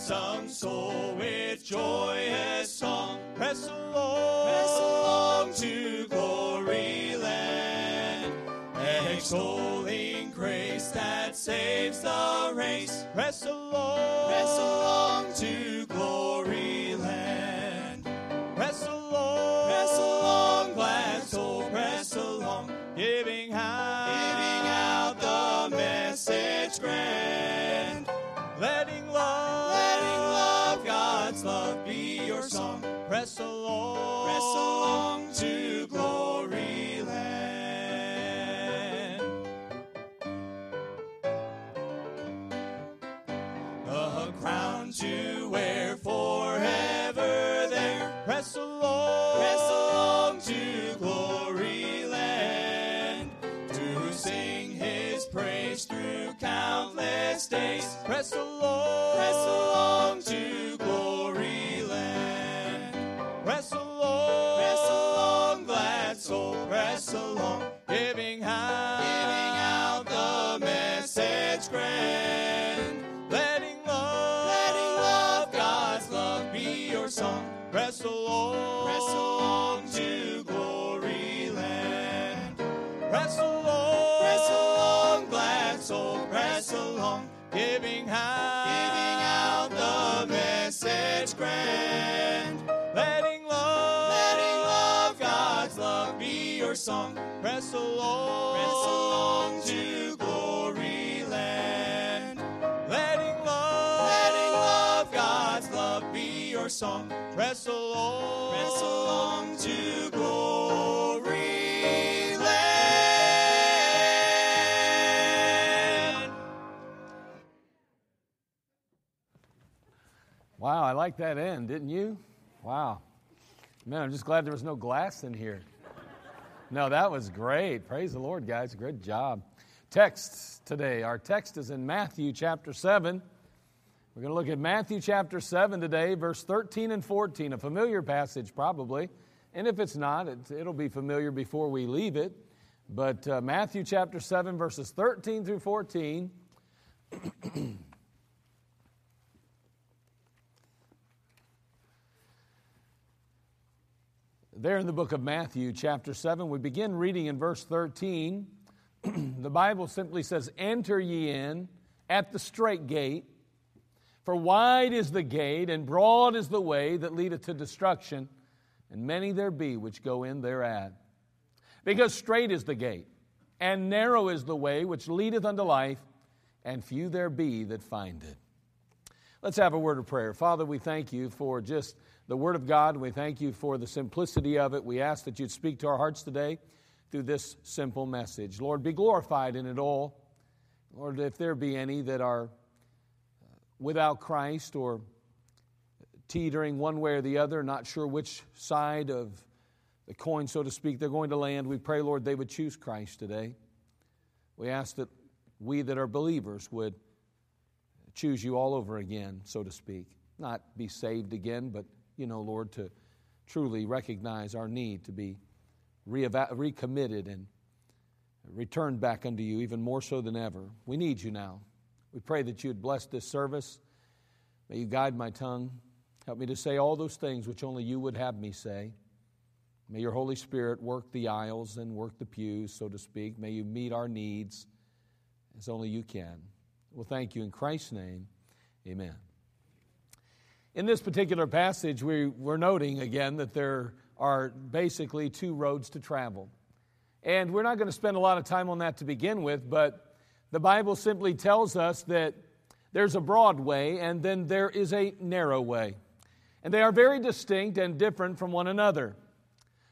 some soul with joyous song. Press along, Press along to glory land, extolling grace that saves the race. Press song. press along, Press along to glory land. letting love, Letting love, God's love be your song. press along, Press along to glory land. Wow, I like that end, didn't you? Wow. Man, I'm just glad there was no glass in here. No, that was great. Praise the Lord, guys. Good job. Text today. Our text is in Matthew chapter 7. We're going to look at Matthew chapter 7 today, verse 13 and 14, a familiar passage probably. And if it's not, it, it'll be familiar before we leave it. But uh, Matthew chapter 7, verses 13 through 14. There in the book of Matthew, chapter 7, we begin reading in verse 13. the Bible simply says, Enter ye in at the straight gate, for wide is the gate, and broad is the way that leadeth to destruction, and many there be which go in thereat. Because straight is the gate, and narrow is the way which leadeth unto life, and few there be that find it. Let's have a word of prayer. Father, we thank you for just the Word of God. We thank you for the simplicity of it. We ask that you'd speak to our hearts today through this simple message. Lord, be glorified in it all. Lord, if there be any that are uh, without Christ or teetering one way or the other, not sure which side of the coin, so to speak, they're going to land, we pray, Lord, they would choose Christ today. We ask that we that are believers would choose you all over again, so to speak. Not be saved again, but, you know, Lord, to truly recognize our need to be recommitted and returned back unto you, even more so than ever. We need you now. We pray that you would bless this service. May you guide my tongue. Help me to say all those things which only you would have me say. May your Holy Spirit work the aisles and work the pews, so to speak. May you meet our needs as only you can. Well, thank you in Christ's name. Amen. In this particular passage, we, we're noting again that there are basically two roads to travel. And we're not going to spend a lot of time on that to begin with, but the Bible simply tells us that there's a broad way and then there is a narrow way. And they are very distinct and different from one another.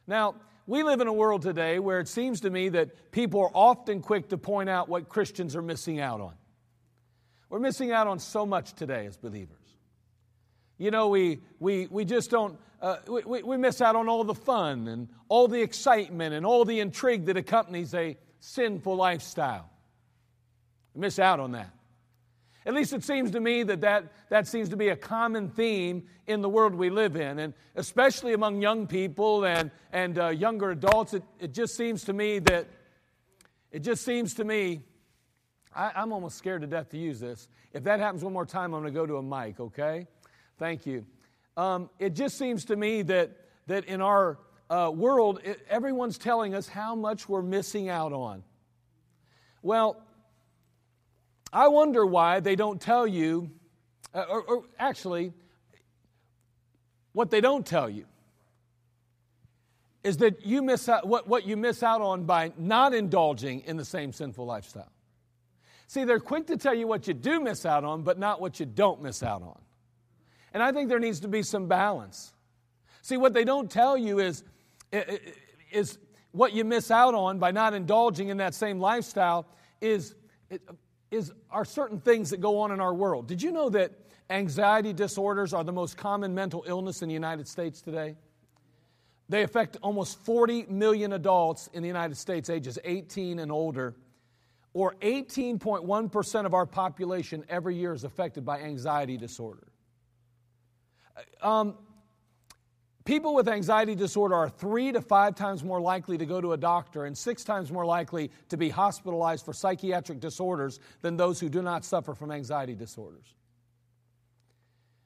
Now, we live in a world today where it seems to me that people are often quick to point out what Christians are missing out on. We're missing out on so much today as believers. You know, we, we, we just don't, uh, we, we miss out on all the fun and all the excitement and all the intrigue that accompanies a sinful lifestyle. We miss out on that. At least it seems to me that, that that seems to be a common theme in the world we live in, and especially among young people and, and uh, younger adults. It, it just seems to me that it just seems to me I, am almost scared to death to use this. If that happens one more time, I'm going to go to a mic, okay? Thank you. Um, it just seems to me that, that in our uh, world, it, everyone's telling us how much we're missing out on. Well, I wonder why they don't tell you, uh, or, or actually, what they don't tell you is that you miss out, what, what you miss out on by not indulging in the same sinful lifestyle. See, they're quick to tell you what you do miss out on, but not what you don't miss out on. And I think there needs to be some balance. See, what they don't tell you is, is what you miss out on by not indulging in that same lifestyle is, is are certain things that go on in our world. Did you know that anxiety disorders are the most common mental illness in the United States today? They affect almost 40 million adults in the United States, ages 18 and older, or 18.1% of our population every year is affected by anxiety disorder. Um, people with anxiety disorder are three to five times more likely to go to a doctor and six times more likely to be hospitalized for psychiatric disorders than those who do not suffer from anxiety disorders.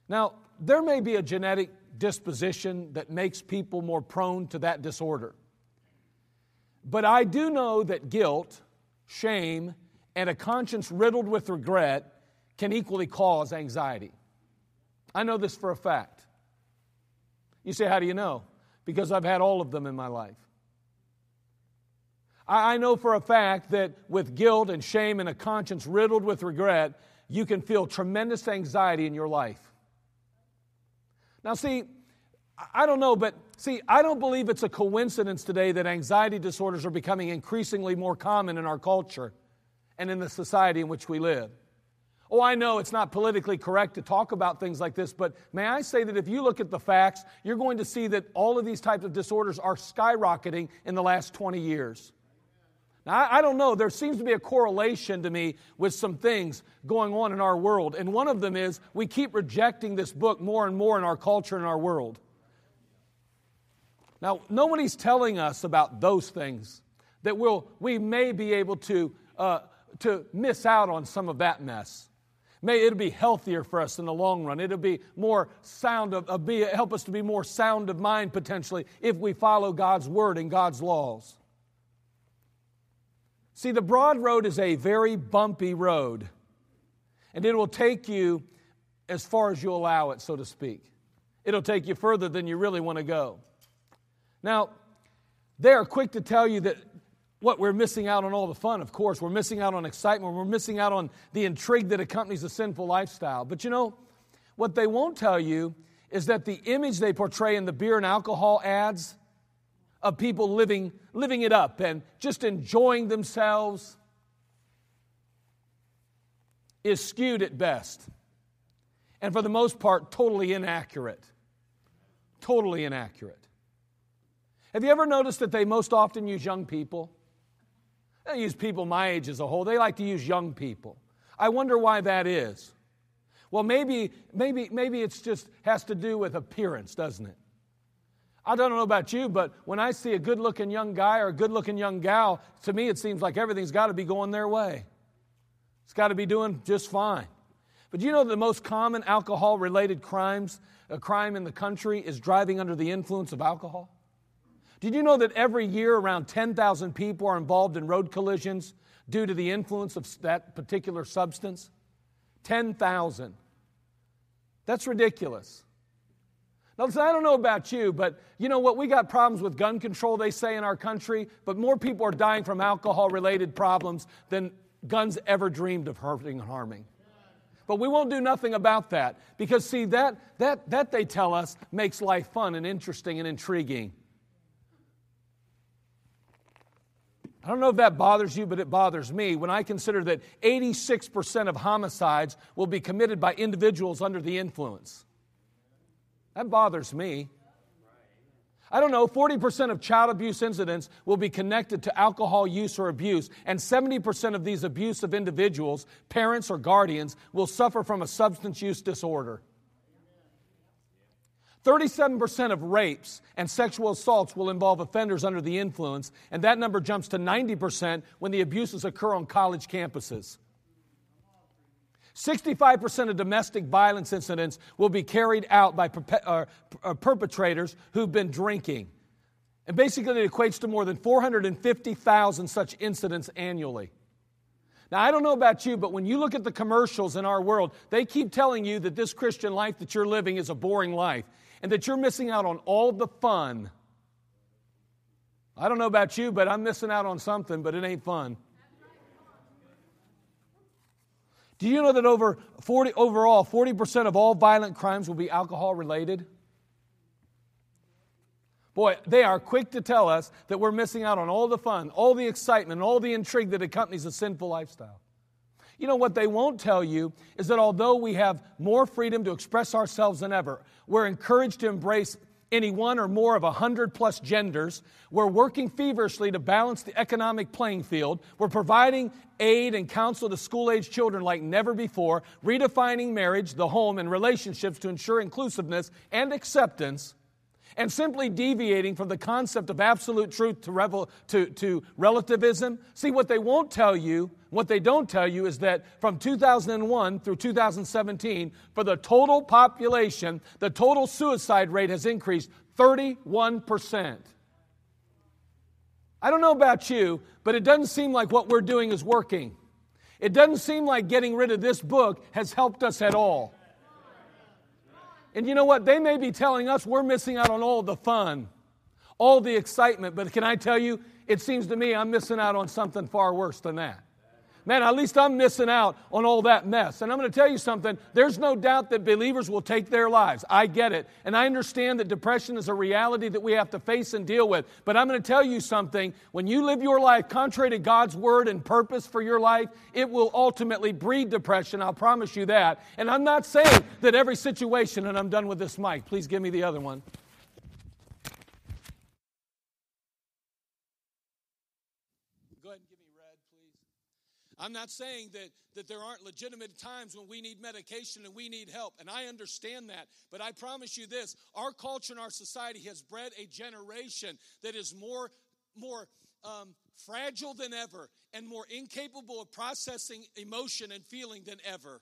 Now, there may be a genetic disposition that makes people more prone to that disorder. But I do know that guilt, shame, and a conscience riddled with regret can equally cause anxiety. I know this for a fact. You say, How do you know? Because I've had all of them in my life. I know for a fact that with guilt and shame and a conscience riddled with regret, you can feel tremendous anxiety in your life. Now, see, I don't know, but see, I don't believe it's a coincidence today that anxiety disorders are becoming increasingly more common in our culture and in the society in which we live. Oh, I know it's not politically correct to talk about things like this, but may I say that if you look at the facts, you're going to see that all of these types of disorders are skyrocketing in the last 20 years. Now, I, don't know. There seems to be a correlation to me with some things going on in our world. And one of them is we keep rejecting this book more and more in our culture and our world. Now, nobody's telling us about those things that we'll, we may be able to, uh, to miss out on some of that mess. May it'll be healthier for us in the long run. It'll be more sound of, of be, help us to be more sound of mind potentially if we follow God's word and God's laws. See, the broad road is a very bumpy road, and it will take you as far as you allow it, so to speak. It'll take you further than you really want to go. Now, they are quick to tell you that what we're missing out on all the fun, of course. We're missing out on excitement. We're missing out on the intrigue that accompanies a sinful lifestyle. But you know, what they won't tell you is that the image they portray in the beer and alcohol ads of people living, living it up and just enjoying themselves is skewed at best. And for the most part, totally inaccurate. Totally inaccurate. Have you ever noticed that they most often use young people? They use people my age as a whole. They like to use young people. I wonder why that is. Well, maybe, maybe, maybe it's just has to do with appearance, doesn't it? I don't know about you, but when I see a good looking young guy or a good looking young gal, to me it seems like everything's got to be going their way. It's got to be doing just fine. But you know the most common alcohol related crimes, a crime in the country is driving under the influence of alcohol? Did you know that every year around 10,000 people are involved in road collisions due to the influence of that particular substance? 10,000. That's ridiculous. Now, listen, I don't know about you, but you know what? We got problems with gun control, they say, in our country, but more people are dying from alcohol related problems than guns ever dreamed of hurting and harming. But we won't do nothing about that because, see, that, that, that they tell us makes life fun and interesting and intriguing. I don't know if that bothers you, but it bothers me when I consider that 86% of homicides will be committed by individuals under the influence. That bothers me. I don't know, 40% of child abuse incidents will be connected to alcohol use or abuse, and 70% of these abusive individuals, parents or guardians, will suffer from a substance use disorder. 37% of rapes and sexual assaults will involve offenders under the influence, and that number jumps to 90% when the abuses occur on college campuses. 65% of domestic violence incidents will be carried out by uh, uh, perpetrators who've been drinking. And basically, it equates to more than 450,000 such incidents annually. Now, I don't know about you, but when you look at the commercials in our world, they keep telling you that this Christian life that you're living is a boring life and that you're missing out on all the fun. I don't know about you, but I'm missing out on something, but it ain't fun. Do you know that over 40, overall, 40% of all violent crimes will be alcohol related? Boy, they are quick to tell us that we're missing out on all the fun, all the excitement, all the intrigue that accompanies a sinful lifestyle. You know what they won't tell you is that although we have more freedom to express ourselves than ever, we're encouraged to embrace any one or more of a hundred plus genders. We're working feverishly to balance the economic playing field. We're providing aid and counsel to school age children like never before, redefining marriage, the home, and relationships to ensure inclusiveness and acceptance and simply deviating from the concept of absolute truth to, revel, to, to relativism. See, what they won't tell you, what they don't tell you, is that from 2001 through 2017, for the total population, the total suicide rate has increased 31%. I don't know about you, but it doesn't seem like what we're doing is working. It doesn't seem like getting rid of this book has helped us at all. And you know what? They may be telling us we're missing out on all the fun, all the excitement, but can I tell you, it seems to me I'm missing out on something far worse than that man, at least I'm missing out on all that mess. And I'm going to tell you something there's no doubt that believers will take their lives. I get it. And I understand that depression is a reality that we have to face and deal with. But I'm going to tell you something when you live your life contrary to God's word and purpose for your life, it will ultimately breed depression. I'll promise you that. And I'm not saying that every situation, and I'm done with this mic. Please give me the other one. I'm not saying that, that there aren't legitimate times when we need medication and we need help, and I understand that. But I promise you this our culture and our society has bred a generation that is more, more um, fragile than ever and more incapable of processing emotion and feeling than ever.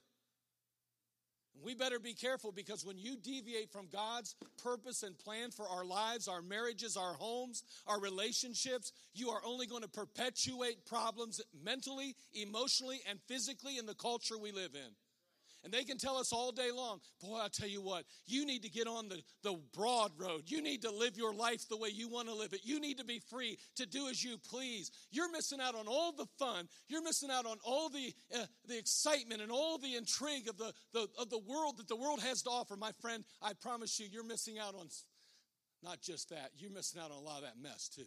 We better be careful because when you deviate from God's purpose and plan for our lives, our marriages, our homes, our relationships, you are only going to perpetuate problems mentally, emotionally, and physically in the culture we live in. And they can tell us all day long, boy, I'll tell you what, you need to get on the, the broad road. You need to live your life the way you want to live it. You need to be free to do as you please. You're missing out on all the fun. You're missing out on all the, uh, the excitement and all the intrigue of the, the, of the world that the world has to offer. My friend, I promise you, you're missing out on not just that, you're missing out on a lot of that mess too.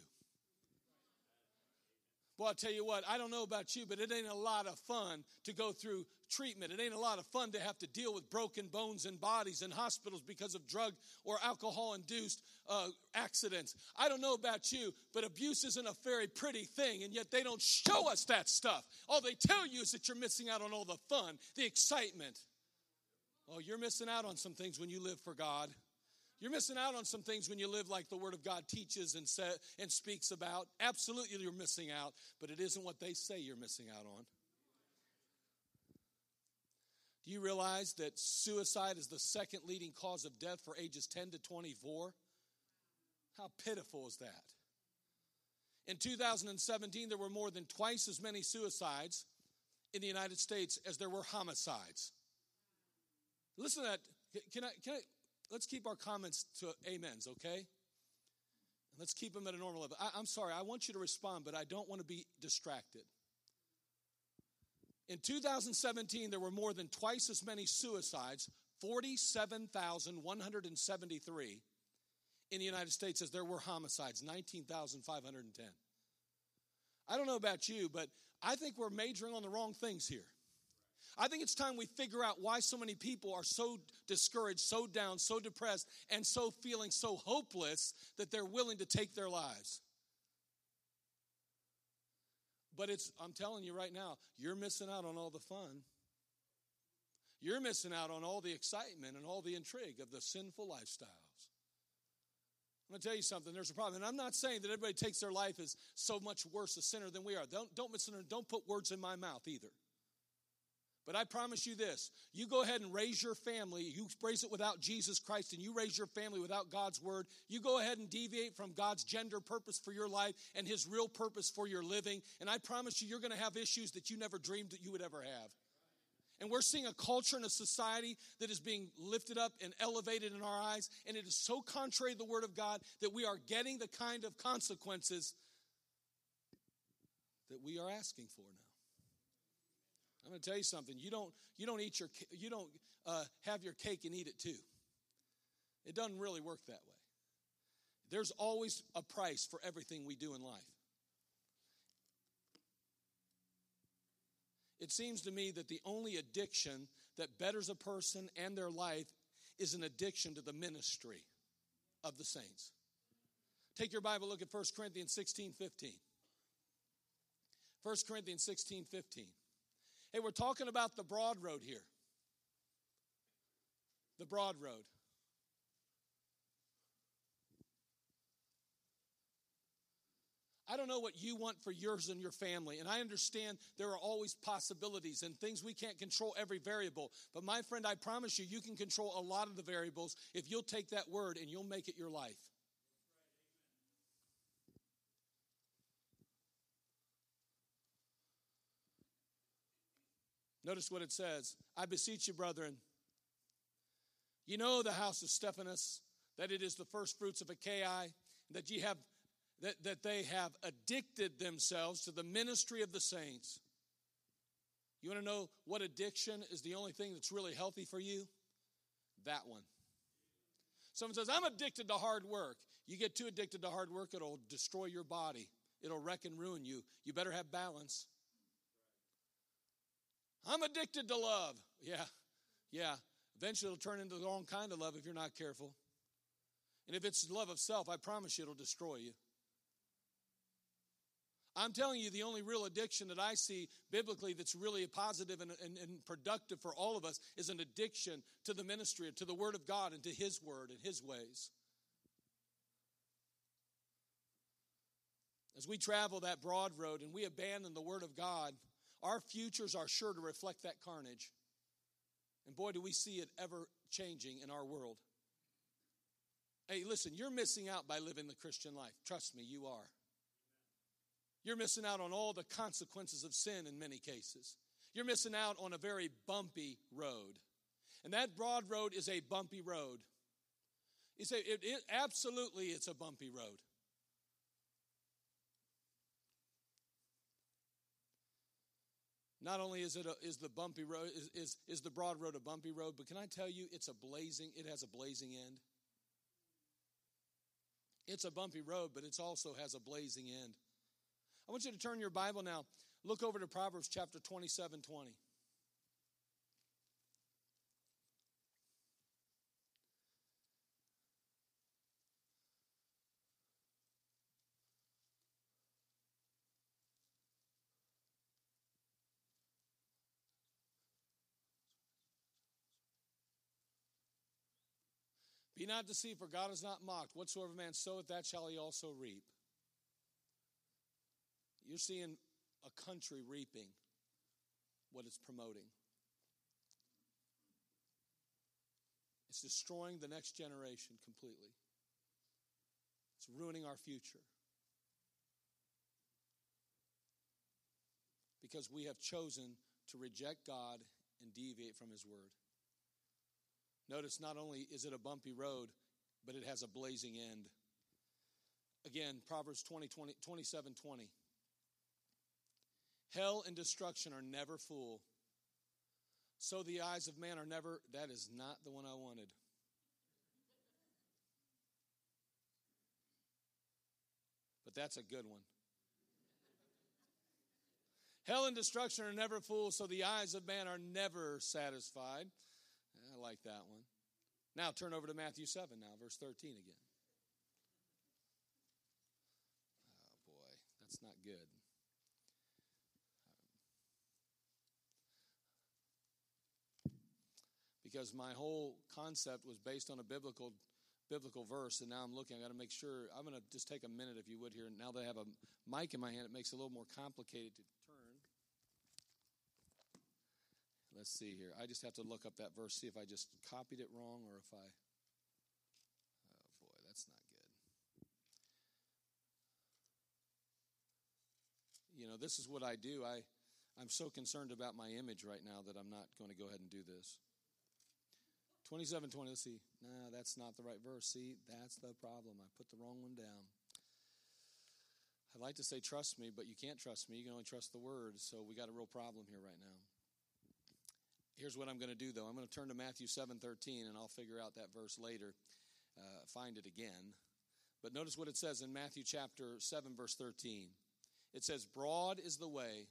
Well, I'll tell you what, I don't know about you, but it ain't a lot of fun to go through treatment. It ain't a lot of fun to have to deal with broken bones and bodies in hospitals because of drug or alcohol induced uh, accidents. I don't know about you, but abuse isn't a very pretty thing, and yet they don't show us that stuff. All they tell you is that you're missing out on all the fun, the excitement. Oh, you're missing out on some things when you live for God. You're missing out on some things when you live like the Word of God teaches and, sa- and speaks about. Absolutely, you're missing out, but it isn't what they say you're missing out on. Do you realize that suicide is the second leading cause of death for ages 10 to 24? How pitiful is that? In 2017, there were more than twice as many suicides in the United States as there were homicides. Listen to that. Can I, can I, let's keep our comments to amens, okay? Let's keep them at a normal level. I, I'm sorry, I want you to respond, but I don't want to be distracted. In 2017, there were more than twice as many suicides, 47,173 in the United States as there were homicides, 19,510. I don't know about you, but I think we're majoring on the wrong things here. I think it's time we figure out why so many people are so discouraged, so down, so depressed, and so feeling so hopeless that they're willing to take their lives. But it's, I'm telling you right now, you're missing out on all the fun. You're missing out on all the excitement and all the intrigue of the sinful lifestyles. I'm going to tell you something. There's a problem. And I'm not saying that everybody takes their life as so much worse a sinner than we are. Don't, don't, don't put words in my mouth either. But I promise you this you go ahead and raise your family, you raise it without Jesus Christ, and you raise your family without God's word. You go ahead and deviate from God's gender purpose for your life and his real purpose for your living. And I promise you, you're going to have issues that you never dreamed that you would ever have. And we're seeing a culture and a society that is being lifted up and elevated in our eyes. And it is so contrary to the Word of God that we are getting the kind of consequences that we are asking for now. I'm going to tell you something. You don't, you don't eat your, you don't uh, have your cake and eat it too. It doesn't really work that way. There's always a price for everything we do in life. It seems to me that the only addiction that betters a person and their life is an addiction to the ministry of the saints. Take your Bible, look at 1 Corinthians 16 15. 1 Corinthians 16 15. Hey, we're talking about the broad road here. The broad road. I don't know what you want for yours and your family, and I understand there are always possibilities and things we can't control every variable. But my friend, I promise you, you can control a lot of the variables if you'll take that word and you'll make it your life. Notice what it says I beseech you, brethren, you know the house of Stephanus, that it is the first fruits of Achaia, that ye have that, that they have addicted themselves to the ministry of the saints. You want to know what addiction is the only thing that's really healthy for you? That one. Someone says, I'm addicted to hard work. You get too addicted to hard work, it'll destroy your body, it'll wreck and ruin you. You better have balance. I'm addicted to love. Yeah, yeah. Eventually it'll turn into the wrong kind of love if you're not careful. And if it's love of self, I promise you it'll destroy you. I'm telling you, the only real addiction that I see biblically that's really positive and, and, and, productive for all of us is an addiction to the ministry, to the Word of God, and to His Word and His ways. As we travel that broad road and we abandon the Word of God, our futures are sure to reflect that carnage. And boy, do we see it ever changing in our world. Hey, listen, you're missing out by living the Christian life. Trust me, you are. You're missing out on all the consequences of sin in many cases. You're missing out on a very bumpy road. And that broad road is a bumpy road. You say, it, it, absolutely, it's a bumpy road. Not only is it a, is the bumpy road is, is, is the broad road a bumpy road, but can I tell you it's a blazing it has a blazing end. It's a bumpy road, but it also has a blazing end. I want you to turn your Bible now. Look over to Proverbs chapter 27 20. Be not deceived, for God is not mocked. Whatsoever man soweth, that shall he also reap. You're seeing a country reaping what it's promoting. It's destroying the next generation completely. It's ruining our future. Because we have chosen to reject God and deviate from His Word. Notice not only is it a bumpy road, but it has a blazing end. Again, Proverbs 20, 20 27 20. Hell and destruction are never full. So the eyes of man are never, that is not the one I wanted. But that's a good one. Hell and destruction are never full, so the eyes of man are never satisfied. Like that one. Now turn over to Matthew 7 now, verse 13 again. Oh boy, that's not good. Because my whole concept was based on a biblical biblical verse, and now I'm looking. I got to make sure. I'm going to just take a minute, if you would, here. Now that I have a mic in my hand, it makes it a little more complicated to turn. Let's see here. I just have to look up that verse, see if I just copied it wrong or if I. Oh boy, that's not good. You know, this is what I do. I, I'm so concerned about my image right now that I'm not going to go ahead and do this. 27 20, let's see. No, that's not the right verse. See, that's the problem. I put the wrong one down. I'd like to say trust me, but you can't trust me. You can only trust the word. So we got a real problem here right now. Here's what I'm going to do, though. I'm going to turn to Matthew 7 13, and I'll figure out that verse later, uh, find it again. But notice what it says in Matthew chapter 7, verse 13. It says, Broad is the way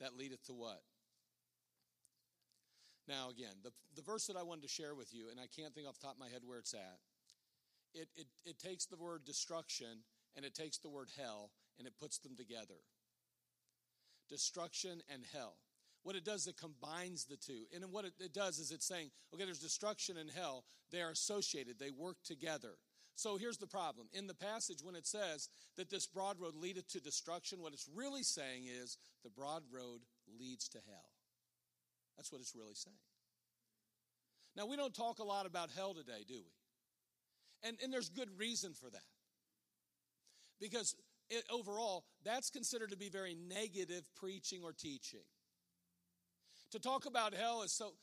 that leadeth to what? Now, again, the, the verse that I wanted to share with you, and I can't think off the top of my head where it's at, it, it, it takes the word destruction and it takes the word hell and it puts them together. Destruction and hell. What it does, it combines the two. And what it, it does is it's saying, okay, there's destruction and hell. They are associated, they work together. So here's the problem. In the passage, when it says that this broad road leadeth to destruction, what it's really saying is the broad road leads to hell. That's what it's really saying. Now, we don't talk a lot about hell today, do we? And, and there's good reason for that. Because it, overall, that's considered to be very negative preaching or teaching. To talk about hell is so,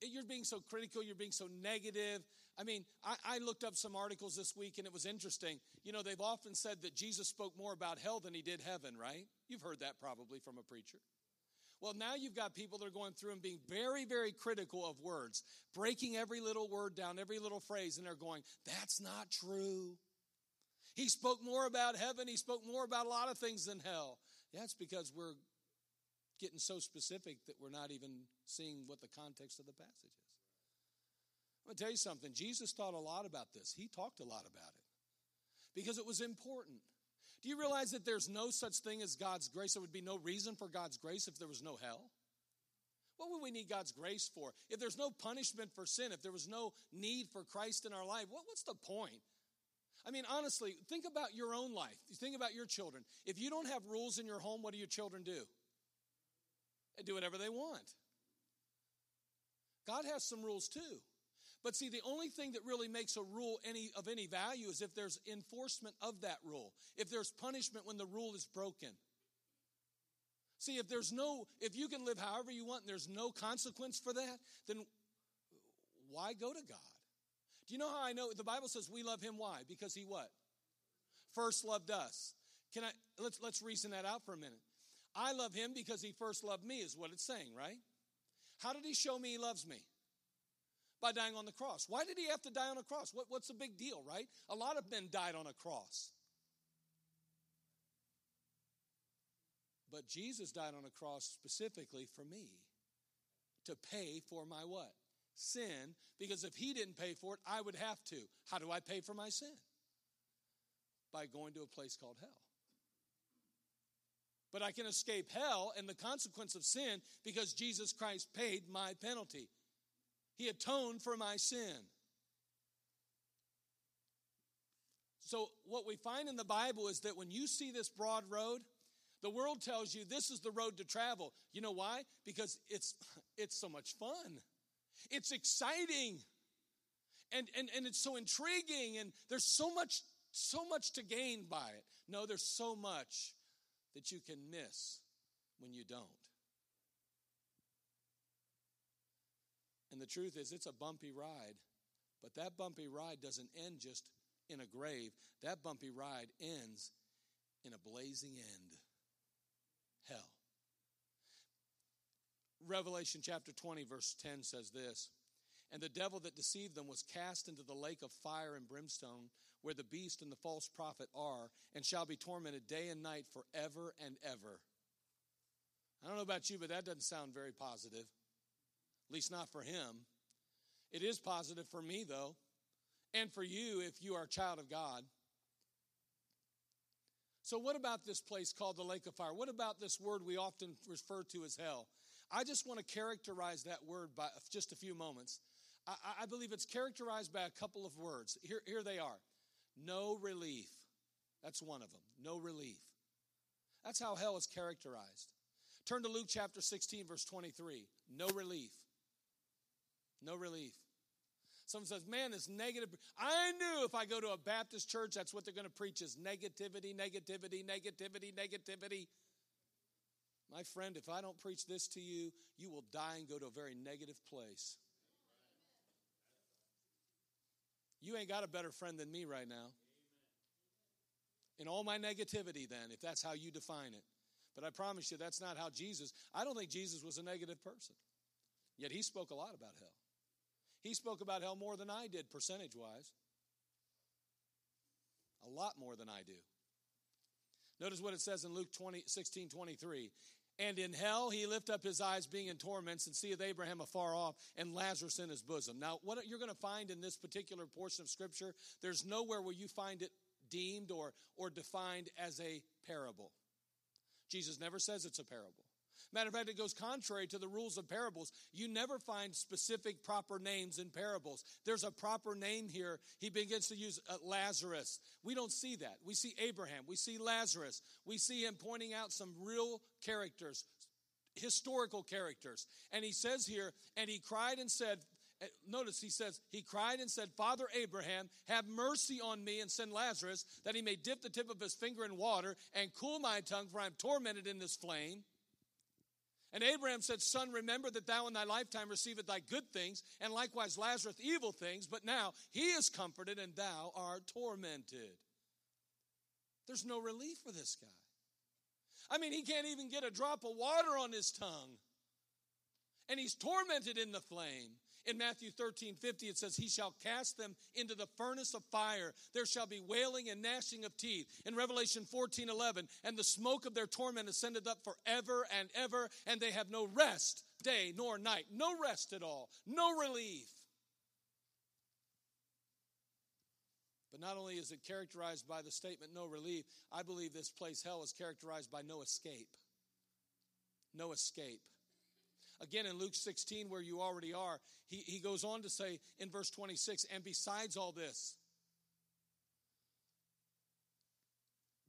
you're being so critical, you're being so negative. I mean, I, I, looked up some articles this week and it was interesting. You know, they've often said that Jesus spoke more about hell than he did heaven, right? You've heard that probably from a preacher. Well, now you've got people that are going through and being very, very critical of words, breaking every little word down, every little phrase, and they're going, that's not true. He spoke more about heaven, he spoke more about a lot of things than hell. Yeah, because we're getting so specific that we're not even seeing what the context of the passage is. I'm going to tell you something. Jesus thought a lot about this, he talked a lot about it because it was important. Do you realize that there's no such thing as God's grace? There would be no reason for God's grace if there was no hell. What would we need God's grace for? If there's no punishment for sin, if there was no need for Christ in our life, what, what's the point? I mean, honestly, think about your own life. Think about your children. If you don't have rules in your home, what do your children do? They do whatever they want. God has some rules too. But see, the only thing that really makes a rule any, of any value is if there's enforcement of that rule, if there's punishment when the rule is broken. See, if there's no, if you can live however you want and there's no consequence for that, then why go to God? Do you know how I know? The Bible says we love him. Why? Because he what? First loved us. Can I, let's, let's reason that out for a minute. I love him because he first loved me, is what it's saying, right? How did he show me he loves me? By dying on the cross. Why did he have to die on a cross? What, what's the big deal, right? A lot of men died on a cross. But Jesus died on a cross specifically for me to pay for my what? Sin. Because if he didn't pay for it, I would have to. How do I pay for my sin? By going to a place called hell but I can escape hell and the consequence of sin because Jesus Christ paid my penalty. He atoned for my sin. So, what we find in the Bible is that when you see this broad road, the world tells you this is the road to travel. You know why? Because it's, it's so much fun, it's exciting, and, and, and it's so intriguing, and there's so much, so much to gain by it. No, there's so much that you can miss when you don't. And the truth is, it's a bumpy ride, but that bumpy ride doesn't end just in a grave. That bumpy ride ends in a blazing end hell. Revelation chapter 20, verse 10 says this and the devil that deceived them was cast into the lake of fire and brimstone, where the beast and the false prophet are, and shall be tormented day and night forever and ever. I don't know about you, but that doesn't sound very positive. At least not for him. It is positive for me, though, and for you if you are a child of God. So, what about this place called the lake of fire? What about this word we often refer to as hell? I just want to characterize that word by just a few moments. I, I believe it's characterized by a couple of words. Here, here they are no relief. That's one of them. No relief. That's how hell is characterized. Turn to Luke chapter 16, verse 23. No relief. No relief. Someone says, man, this negative. I knew if I go to a Baptist church, that's what they're going to preach is negativity, negativity, negativity, negativity. My friend, if I don't preach this to you, you will die and go to a very negative place. You ain't got a better friend than me right now. In all my negativity, then, if that's how you define it. But I promise you, that's not how Jesus, I don't think Jesus was a negative person. Yet he spoke a lot about hell. He spoke about hell more than I did, percentage wise. A lot more than I do. Notice what it says in Luke 20, 16 23. And in hell he lift up his eyes, being in torments, and seeth Abraham afar off, and Lazarus in his bosom. Now, what you're going to find in this particular portion of Scripture, there's nowhere where you find it deemed or, or defined as a parable. Jesus never says it's a parable. Matter of fact, it goes contrary to the rules of parables. You never find specific proper names in parables. There's a proper name here. He begins to use uh, Lazarus. We don't see that. We see Abraham. We see Lazarus. We see him pointing out some real characters, historical characters. And he says here, and he cried and said, uh, Notice he says, He cried and said, Father Abraham, have mercy on me and send Lazarus that he may dip the tip of his finger in water and cool my tongue, for I am tormented in this flame. And Abraham said, Son, remember that thou in thy lifetime receivest thy good things, and likewise Lazarus evil things, but now he is comforted and thou art tormented. There's no relief for this guy. I mean, he can't even get a drop of water on his tongue. And he's tormented in the flame. In Matthew 13, 50, it says, He shall cast them into the furnace of fire. There shall be wailing and gnashing of teeth. In Revelation 14, 11, and the smoke of their torment ascended up forever and ever, and they have no rest, day nor night. No rest at all. No relief. But not only is it characterized by the statement no relief, I believe this place, hell, is characterized by no escape. No escape. Again, in Luke 16, where you already are, he, he goes on to say in verse 26 and besides all this,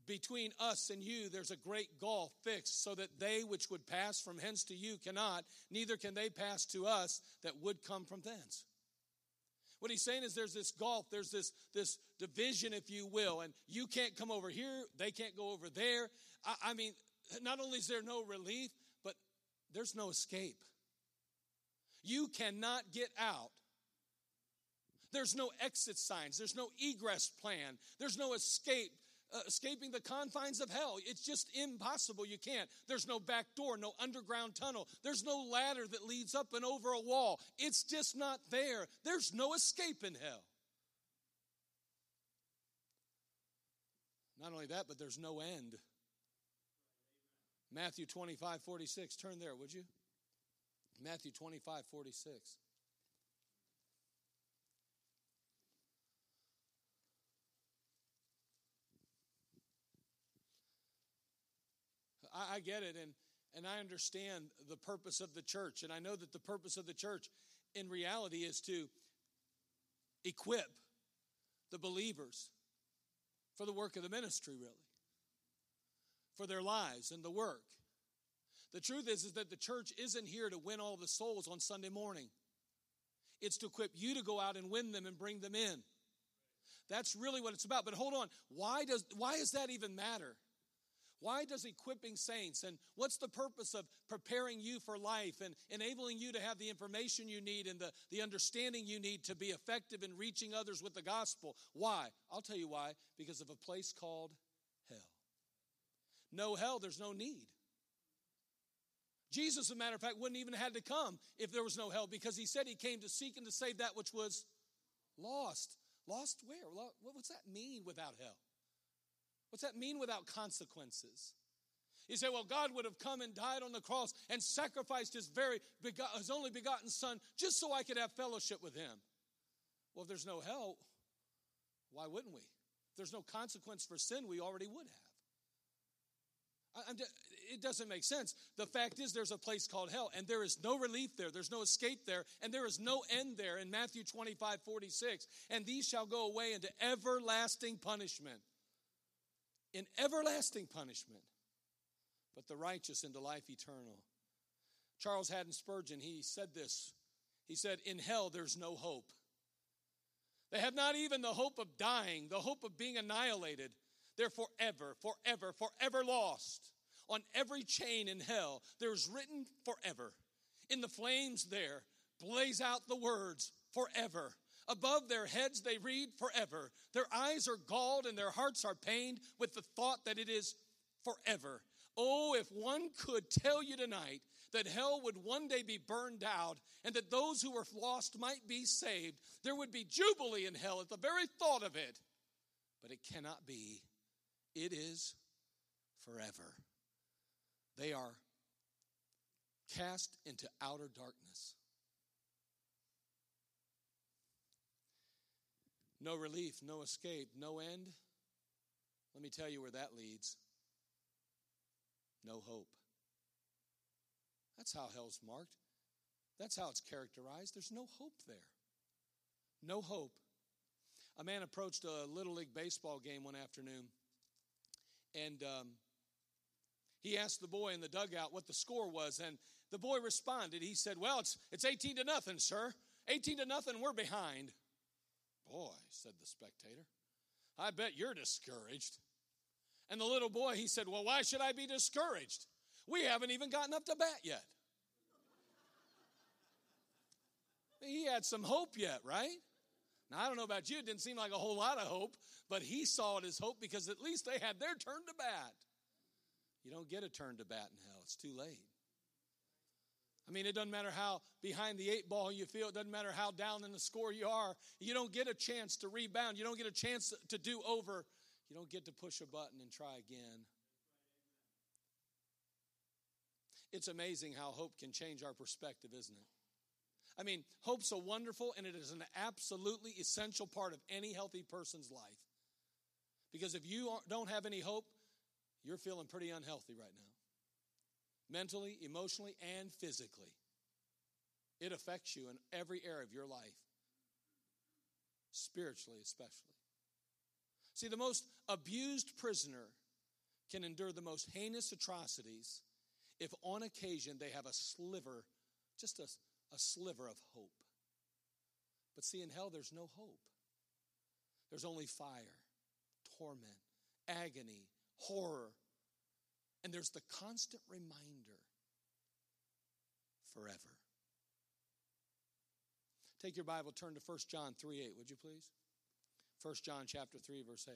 between us and you there's a great gulf fixed so that they which would pass from hence to you cannot neither can they pass to us that would come from thence. What he's saying is there's this gulf there's this this division if you will and you can't come over here they can't go over there. I, I mean not only is there no relief there's no escape. You cannot get out. There's no exit signs. There's no egress plan. There's no escape, uh, escaping the confines of hell. It's just impossible. You can't. There's no back door, no underground tunnel. There's no ladder that leads up and over a wall. It's just not there. There's no escape in hell. Not only that, but there's no end. Matthew 25, 46. Turn there, would you? Matthew 25, 46. I, I get it, and, and I understand the purpose of the church. And I know that the purpose of the church in reality is to equip the believers for the work of the ministry, really for their lives and the work. The truth is, is that the church isn't here to win all the souls on Sunday morning. It's to equip you to go out and win them and bring them in. That's really what it's about. But hold on, why does why does that even matter? Why does equipping saints and what's the purpose of preparing you for life and enabling you to have the information you need and the, the understanding you need to be effective in reaching others with the gospel? Why? I'll tell you why. Because of a place called no hell, there's no need. Jesus, as a matter of fact, wouldn't even have had to come if there was no hell because he said he came to seek and to save that which was lost. Lost where? What's that mean without hell? What's that mean without consequences? You say, well, God would have come and died on the cross and sacrificed his very his only begotten son just so I could have fellowship with him. Well, if there's no hell, why wouldn't we? If there's no consequence for sin, we already would have it doesn't make sense. The fact is, there's a place called hell, and there is no relief there. There's no escape there, and there is no end there in Matthew 25 46. And these shall go away into everlasting punishment. In everlasting punishment, but the righteous into life eternal. Charles Haddon Spurgeon, he said this. He said, In hell, there's no hope. They have not even the hope of dying, the hope of being annihilated. They're forever, forever, forever lost. On every chain in hell, there's written forever. In the flames there, blaze out the words forever. Above their heads, they read forever. Their eyes are galled and their hearts are pained with the thought that it is forever. Oh, if one could tell you tonight that hell would one day be burned out and that those who were lost might be saved, there would be jubilee in hell at the very thought of it. But it cannot be. It is forever. They are cast into outer darkness. No relief, no escape, no end. Let me tell you where that leads. No hope. That's how hell's marked. That's how it's characterized. There's no hope there. No hope. A man approached a Little League baseball game one afternoon, and um, he asked the boy in the dugout what the score was, and the boy responded. He said, Well, it's, it's 18 to nothing, sir. 18 to nothing, we're behind. Boy, said the spectator, I bet you're discouraged. And the little boy, he said, Well, why should I be discouraged? We haven't even gotten up to bat yet. he had some hope yet, right? Now, I don't know about you, it didn't seem like a whole lot of hope, but he saw it as hope because at least they had their turn to bat. You don't get a turn to bat in hell, it's too late. I mean, it doesn't matter how behind the eight ball you feel, it doesn't matter how down in the score you are. You don't get a chance to rebound, you don't get a chance to do over, you don't get to push a button and try again. It's amazing how hope can change our perspective, isn't it? I mean, hope's a wonderful and it is an absolutely essential part of any healthy person's life. Because if you don't have any hope, you're feeling pretty unhealthy right now mentally, emotionally, and physically. It affects you in every area of your life, spiritually, especially. See, the most abused prisoner can endure the most heinous atrocities if on occasion they have a sliver, just a, a sliver of hope. But see, in hell, there's no hope. There's only fire, torment, agony, horror, and there's the constant reminder forever. Take your Bible, turn to 1 John 3 8, would you please? 1 John chapter 3, verse 8.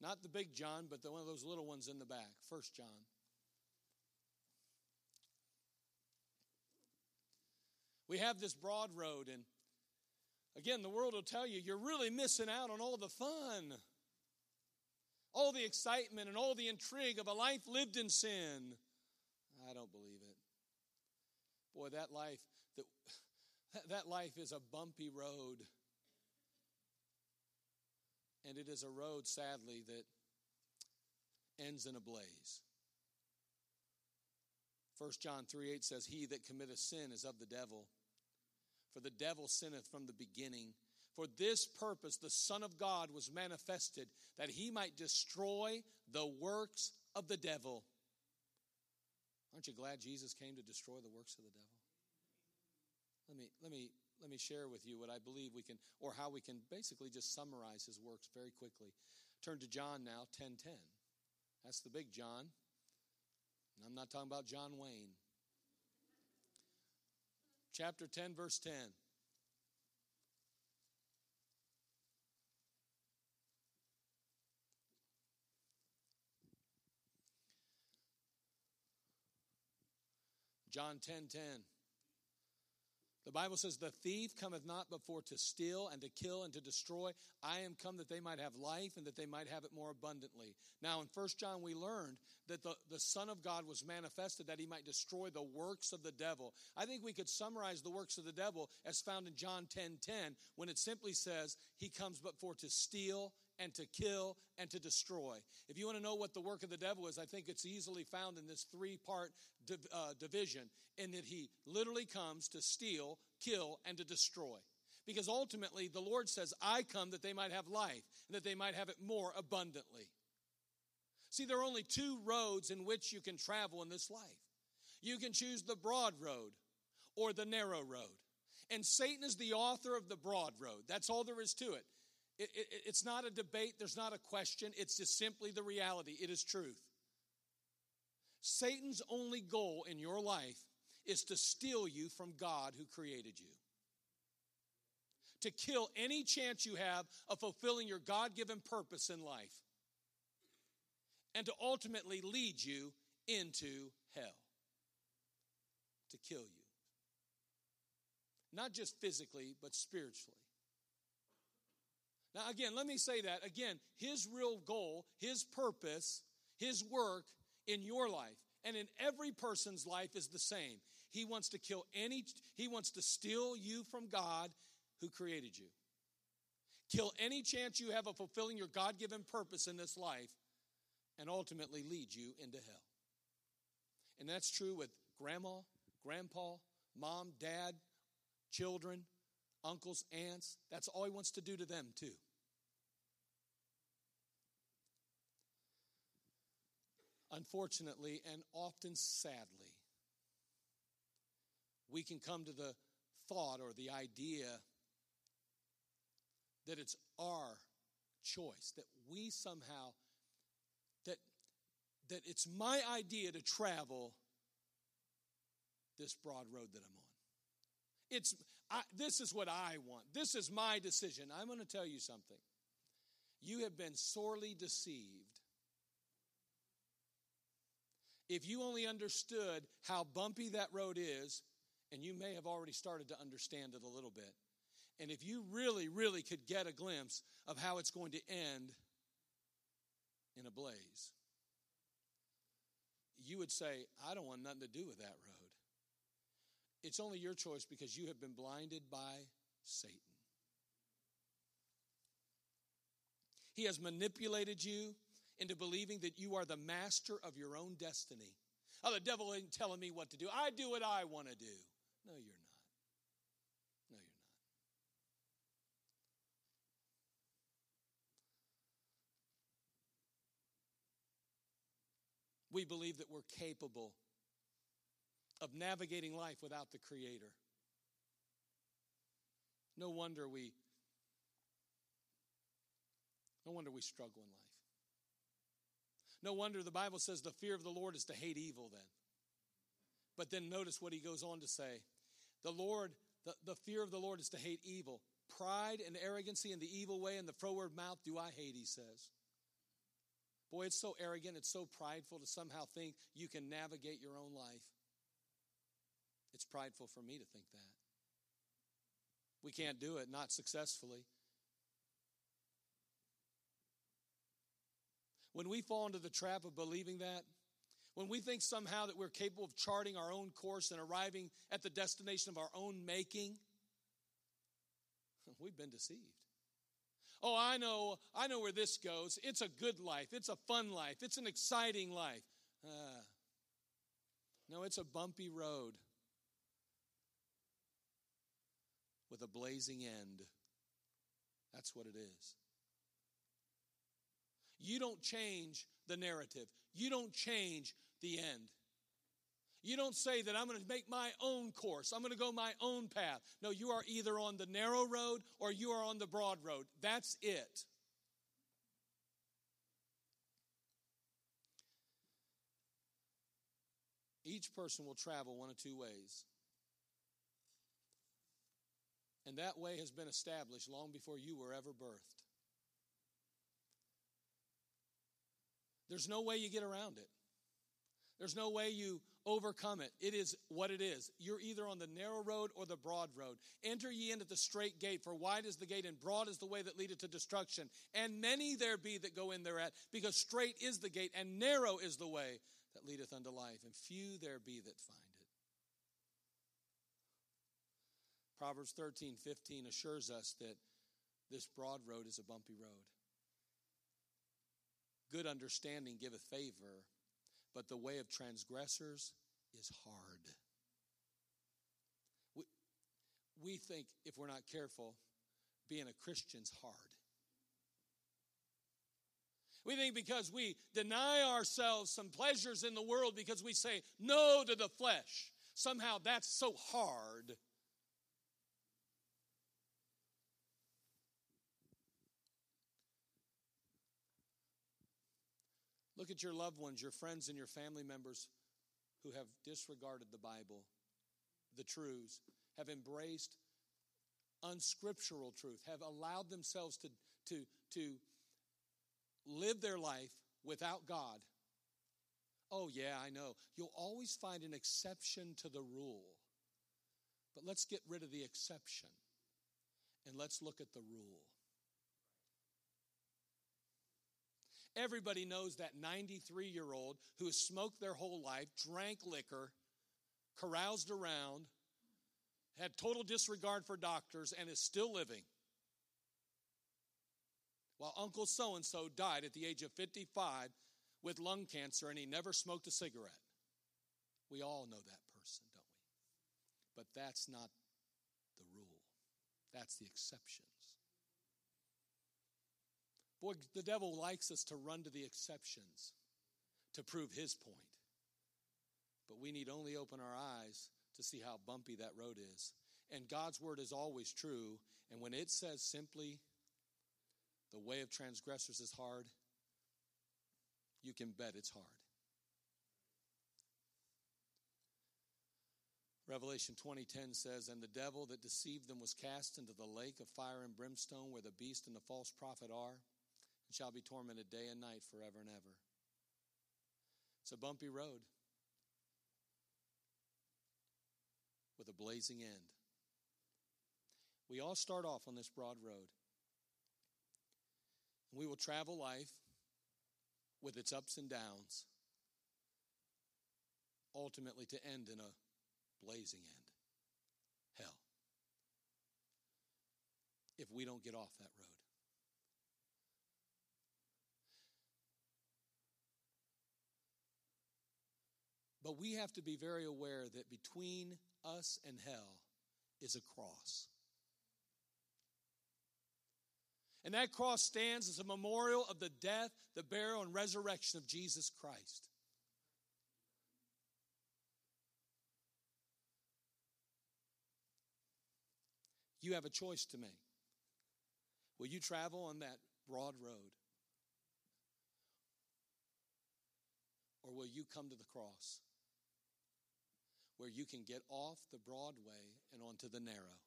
Not the big John, but the one of those little ones in the back. 1 John. We have this broad road, and again, the world will tell you you're really missing out on all the fun all the excitement and all the intrigue of a life lived in sin. I don't believe it. Boy, that life that that life is a bumpy road. And it is a road, sadly, that ends in a blaze. 1 John 3 8 says, He that committeth sin is of the devil. For the devil sinneth from the beginning. For this purpose, the Son of God was manifested, that he might destroy the works of the devil. Aren't you glad Jesus came to destroy the works of the devil? Let me, let me, let me share with you what I believe we can, or how we can basically just summarize his works very quickly. Turn to John now, 10 10. That's the big John. And I'm not talking about John Wayne. Chapter 10, verse 10. John 10 10. The Bible says, The thief cometh not before to steal and to kill and to destroy. I am come that they might have life and that they might have it more abundantly. Now, in 1 John, we learned that the, the Son of God was manifested that he might destroy the works of the devil. I think we could summarize the works of the devil as found in John 10 10, when it simply says, He comes but for to steal and to kill and to destroy. If you want to know what the work of the devil is, I think it's easily found in this three part div- uh, division, in that he literally comes to steal, kill, and to destroy. Because ultimately, the Lord says, I come that they might have life and that they might have it more abundantly. See, there are only two roads in which you can travel in this life. You can choose the broad road or the narrow road. And Satan is the author of the broad road. That's all there is to it. It, it. It's not a debate, there's not a question. It's just simply the reality. It is truth. Satan's only goal in your life is to steal you from God who created you. To kill any chance you have of fulfilling your God given purpose in life. And to ultimately lead you into hell. To kill you. Not just physically, but spiritually. Now, again, let me say that. Again, his real goal, his purpose, his work in your life and in every person's life is the same. He wants to kill any, he wants to steal you from God who created you. Kill any chance you have of fulfilling your God given purpose in this life and ultimately lead you into hell. And that's true with grandma, grandpa, mom, dad, children, uncles, aunts. That's all he wants to do to them, too. Unfortunately, and often sadly, we can come to the thought or the idea that it's our choice, that we somehow, that, that it's my idea to travel this broad road that I'm on. It's, I, this is what I want. This is my decision. I'm going to tell you something. You have been sorely deceived. If you only understood how bumpy that road is, and you may have already started to understand it a little bit, and if you really, really could get a glimpse of how it's going to end in a blaze, you would say, I don't want nothing to do with that road. It's only your choice because you have been blinded by Satan. He has manipulated you into believing that you are the master of your own destiny. Oh, the devil ain't telling me what to do. I do what I want to do. No, you're not. No, you're not. We believe that we're capable of navigating life without the Creator. No wonder we no wonder we struggle in life. No wonder the Bible says the fear of the Lord is to hate evil then. But then notice what he goes on to say. The Lord, the, the fear of the Lord is to hate evil. Pride and arrogancy and the evil way and the froward mouth do I hate, he says. Boy, it's so arrogant, it's so prideful to somehow think you can navigate your own life. It's prideful for me to think that. We can't do it, not successfully. When we fall into the trap of believing that, when we think somehow that we're capable of charting our own course and arriving at the destination of our own making, we've been deceived. Oh, I know, I know where this goes. It's a good life. It's a fun life. It's an exciting life. Uh, no, it's a bumpy road with a blazing end. That's what it is. You don't change the narrative, you don't change the end. You don't say that I'm going to make my own course. I'm going to go my own path. No, you are either on the narrow road or you are on the broad road. That's it. Each person will travel one of two ways. And that way has been established long before you were ever birthed. There's no way you get around it. There's no way you overcome it. It is what it is. You're either on the narrow road or the broad road. Enter ye into the straight gate, for wide is the gate and broad is the way that leadeth to destruction. And many there be that go in thereat, because straight is the gate and narrow is the way that leadeth unto life, and few there be that find it. Proverbs 13, 15 assures us that this broad road is a bumpy road. Good understanding giveth favor, but the way of transgressors is hard. We, we think, if we're not careful, being a Christian's hard. We think because we deny ourselves some pleasures in the world because we say no to the flesh, somehow that's so hard Look at your loved ones, your friends, and your family members who have disregarded the Bible, the truths, have embraced unscriptural truth, have allowed themselves to, to, to live their life without God. Oh, yeah, I know. You'll always find an exception to the rule. But let's get rid of the exception and let's look at the rule. Everybody knows that 93 year old who has smoked their whole life, drank liquor, caroused around, had total disregard for doctors, and is still living. While Uncle so and so died at the age of 55 with lung cancer and he never smoked a cigarette. We all know that person, don't we? But that's not the rule, that's the exceptions. Boy, the devil likes us to run to the exceptions to prove his point. But we need only open our eyes to see how bumpy that road is. And God's word is always true. And when it says simply, the way of transgressors is hard, you can bet it's hard. Revelation 20:10 says, "And the devil that deceived them was cast into the lake of fire and brimstone where the beast and the false prophet are, and shall be tormented day and night forever and ever." It's a bumpy road with a blazing end. We all start off on this broad road. And we will travel life with its ups and downs, ultimately to end in a blazing end hell. If we don't get off that road. But we have to be very aware that between us and hell is a cross. And that cross stands as a memorial of the death, the burial, and resurrection of Jesus Christ. You have a choice to make. Will you travel on that broad road? Or will you come to the cross where you can get off the broad way and onto the narrow?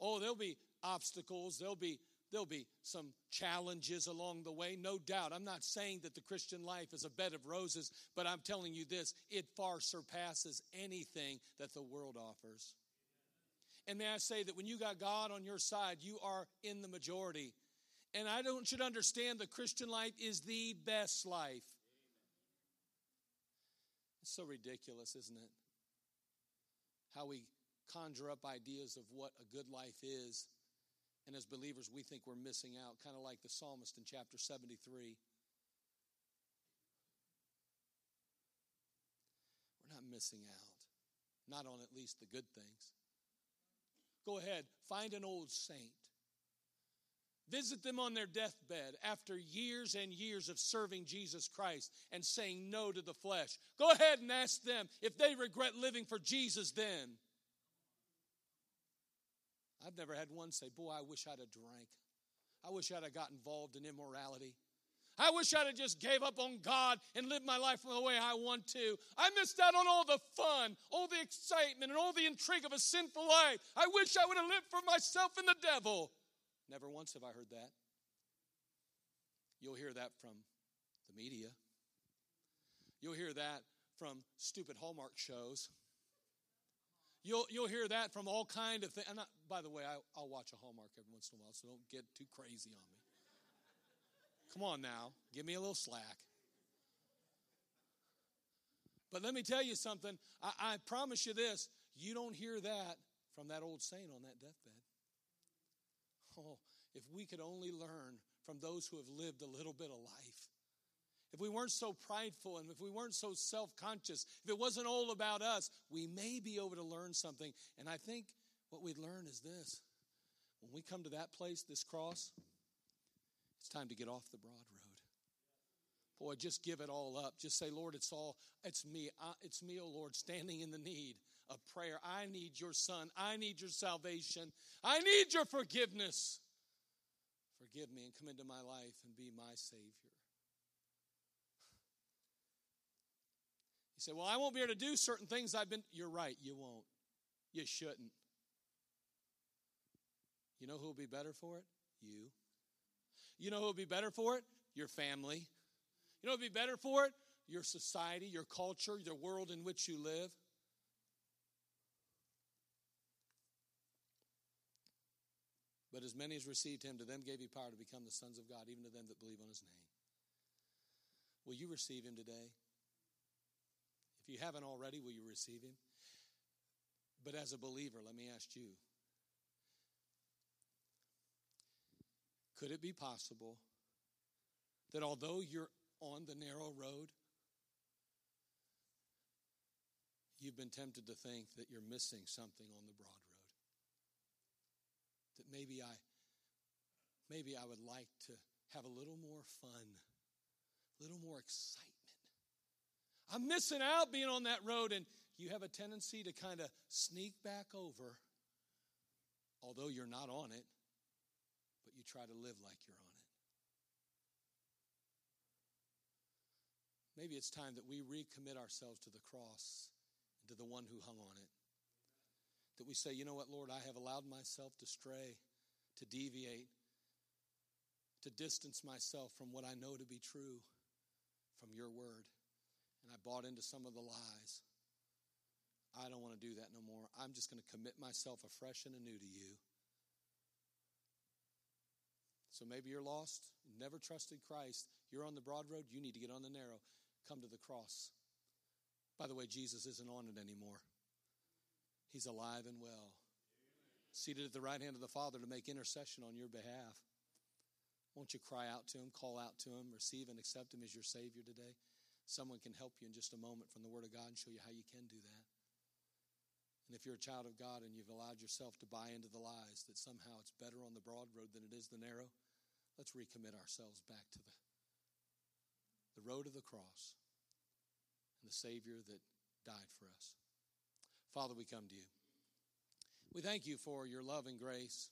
Oh, there'll be obstacles, there'll be there'll be some challenges along the way, no doubt. I'm not saying that the Christian life is a bed of roses, but I'm telling you this, it far surpasses anything that the world offers. And may I say that when you got God on your side, you are in the majority. And I don't should understand the Christian life is the best life. It's so ridiculous, isn't it? How we conjure up ideas of what a good life is and as believers, we think we're missing out, kind of like the psalmist in chapter 73. We're not missing out, not on at least the good things. Go ahead, find an old saint. Visit them on their deathbed after years and years of serving Jesus Christ and saying no to the flesh. Go ahead and ask them if they regret living for Jesus then. I've never had one say, Boy, I wish I'd have drank. I wish I'd have got involved in immorality. I wish I'd have just gave up on God and lived my life the way I want to. I missed out on all the fun, all the excitement, and all the intrigue of a sinful life. I wish I would have lived for myself and the devil. Never once have I heard that. You'll hear that from the media. You'll hear that from stupid Hallmark shows. You'll, you'll hear that from all kind of things. By the way, I, I'll watch a Hallmark every once in a while, so don't get too crazy on me. Come on now, give me a little slack. But let me tell you something. I, I promise you this you don't hear that from that old saint on that deathbed. Oh, if we could only learn from those who have lived a little bit of life if we weren't so prideful and if we weren't so self conscious, if it wasn't all about us, we may be able to learn something. And I think what we'd learn is this when we come to that place, this cross, it's time to get off the broad road. Boy, just give it all up. Just say, Lord, it's all, it's me. I, it's me, oh Lord, standing in the need a prayer. I need your son. I need your salvation. I need your forgiveness. Forgive me and come into my life and be my Savior. You say, Well, I won't be able to do certain things I've been. You're right, you won't. You shouldn't. You know who'll be better for it? You. You know who'll be better for it? Your family. You know who'll be better for it? Your society, your culture, the world in which you live. But as many as received him, to them gave he power to become the sons of God, even to them that believe on his name. Will you receive him today? If you haven't already, will you receive him? But as a believer, let me ask you could it be possible that although you're on the narrow road, you've been tempted to think that you're missing something on the broad maybe I maybe I would like to have a little more fun, a little more excitement. I'm missing out being on that road, and you have a tendency to kind of sneak back over, although you're not on it, but you try to live like you're on it. Maybe it's time that we recommit ourselves to the cross and to the one who hung on it. That we say, you know what, Lord, I have allowed myself to stray, to deviate, to distance myself from what I know to be true from your word. And I bought into some of the lies. I don't want to do that no more. I'm just going to commit myself afresh and anew to you. So maybe you're lost, never trusted Christ. You're on the broad road, you need to get on the narrow. Come to the cross. By the way, Jesus isn't on it anymore. He's alive and well, seated at the right hand of the Father to make intercession on your behalf. Won't you cry out to Him, call out to Him, receive and accept Him as your Savior today? Someone can help you in just a moment from the Word of God and show you how you can do that. And if you're a child of God and you've allowed yourself to buy into the lies that somehow it's better on the broad road than it is the narrow, let's recommit ourselves back to the, the road of the cross and the Savior that died for us. Father, we come to you. We thank you for your love and grace.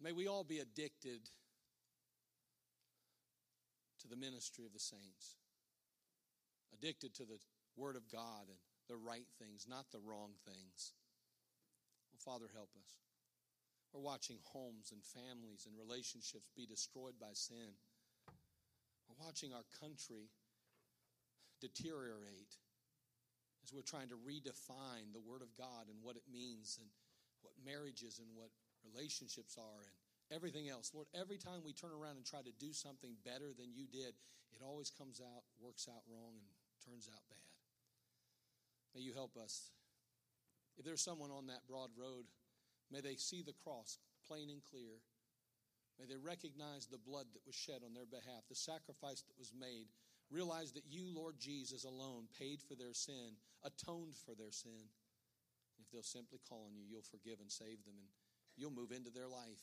May we all be addicted to the ministry of the saints, addicted to the Word of God and the right things, not the wrong things. Well, Father, help us. We're watching homes and families and relationships be destroyed by sin. We're watching our country deteriorate as we're trying to redefine the Word of God and what it means and what marriage is and what relationships are and everything else. Lord, every time we turn around and try to do something better than you did, it always comes out, works out wrong, and turns out bad. May you help us. If there's someone on that broad road, may they see the cross plain and clear. May they recognize the blood that was shed on their behalf, the sacrifice that was made realize that you, Lord Jesus, alone paid for their sin, atoned for their sin. If they'll simply call on you, you'll forgive and save them, and you'll move into their life.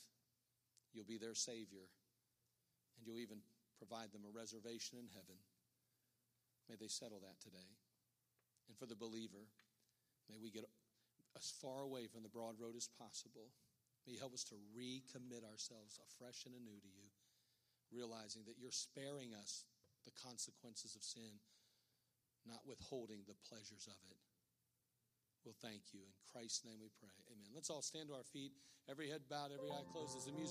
You'll be their Savior, and you'll even provide them a reservation in heaven. May they settle that today. And for the believer, may we get as far away from the broad road as possible. May you help us to recommit ourselves afresh and anew to you, realizing that you're sparing us the consequences of sin, not withholding the pleasures of it. We'll thank you. In Christ's name we pray. Amen. Let's all stand to our feet, every head bowed, every eye closed as the music.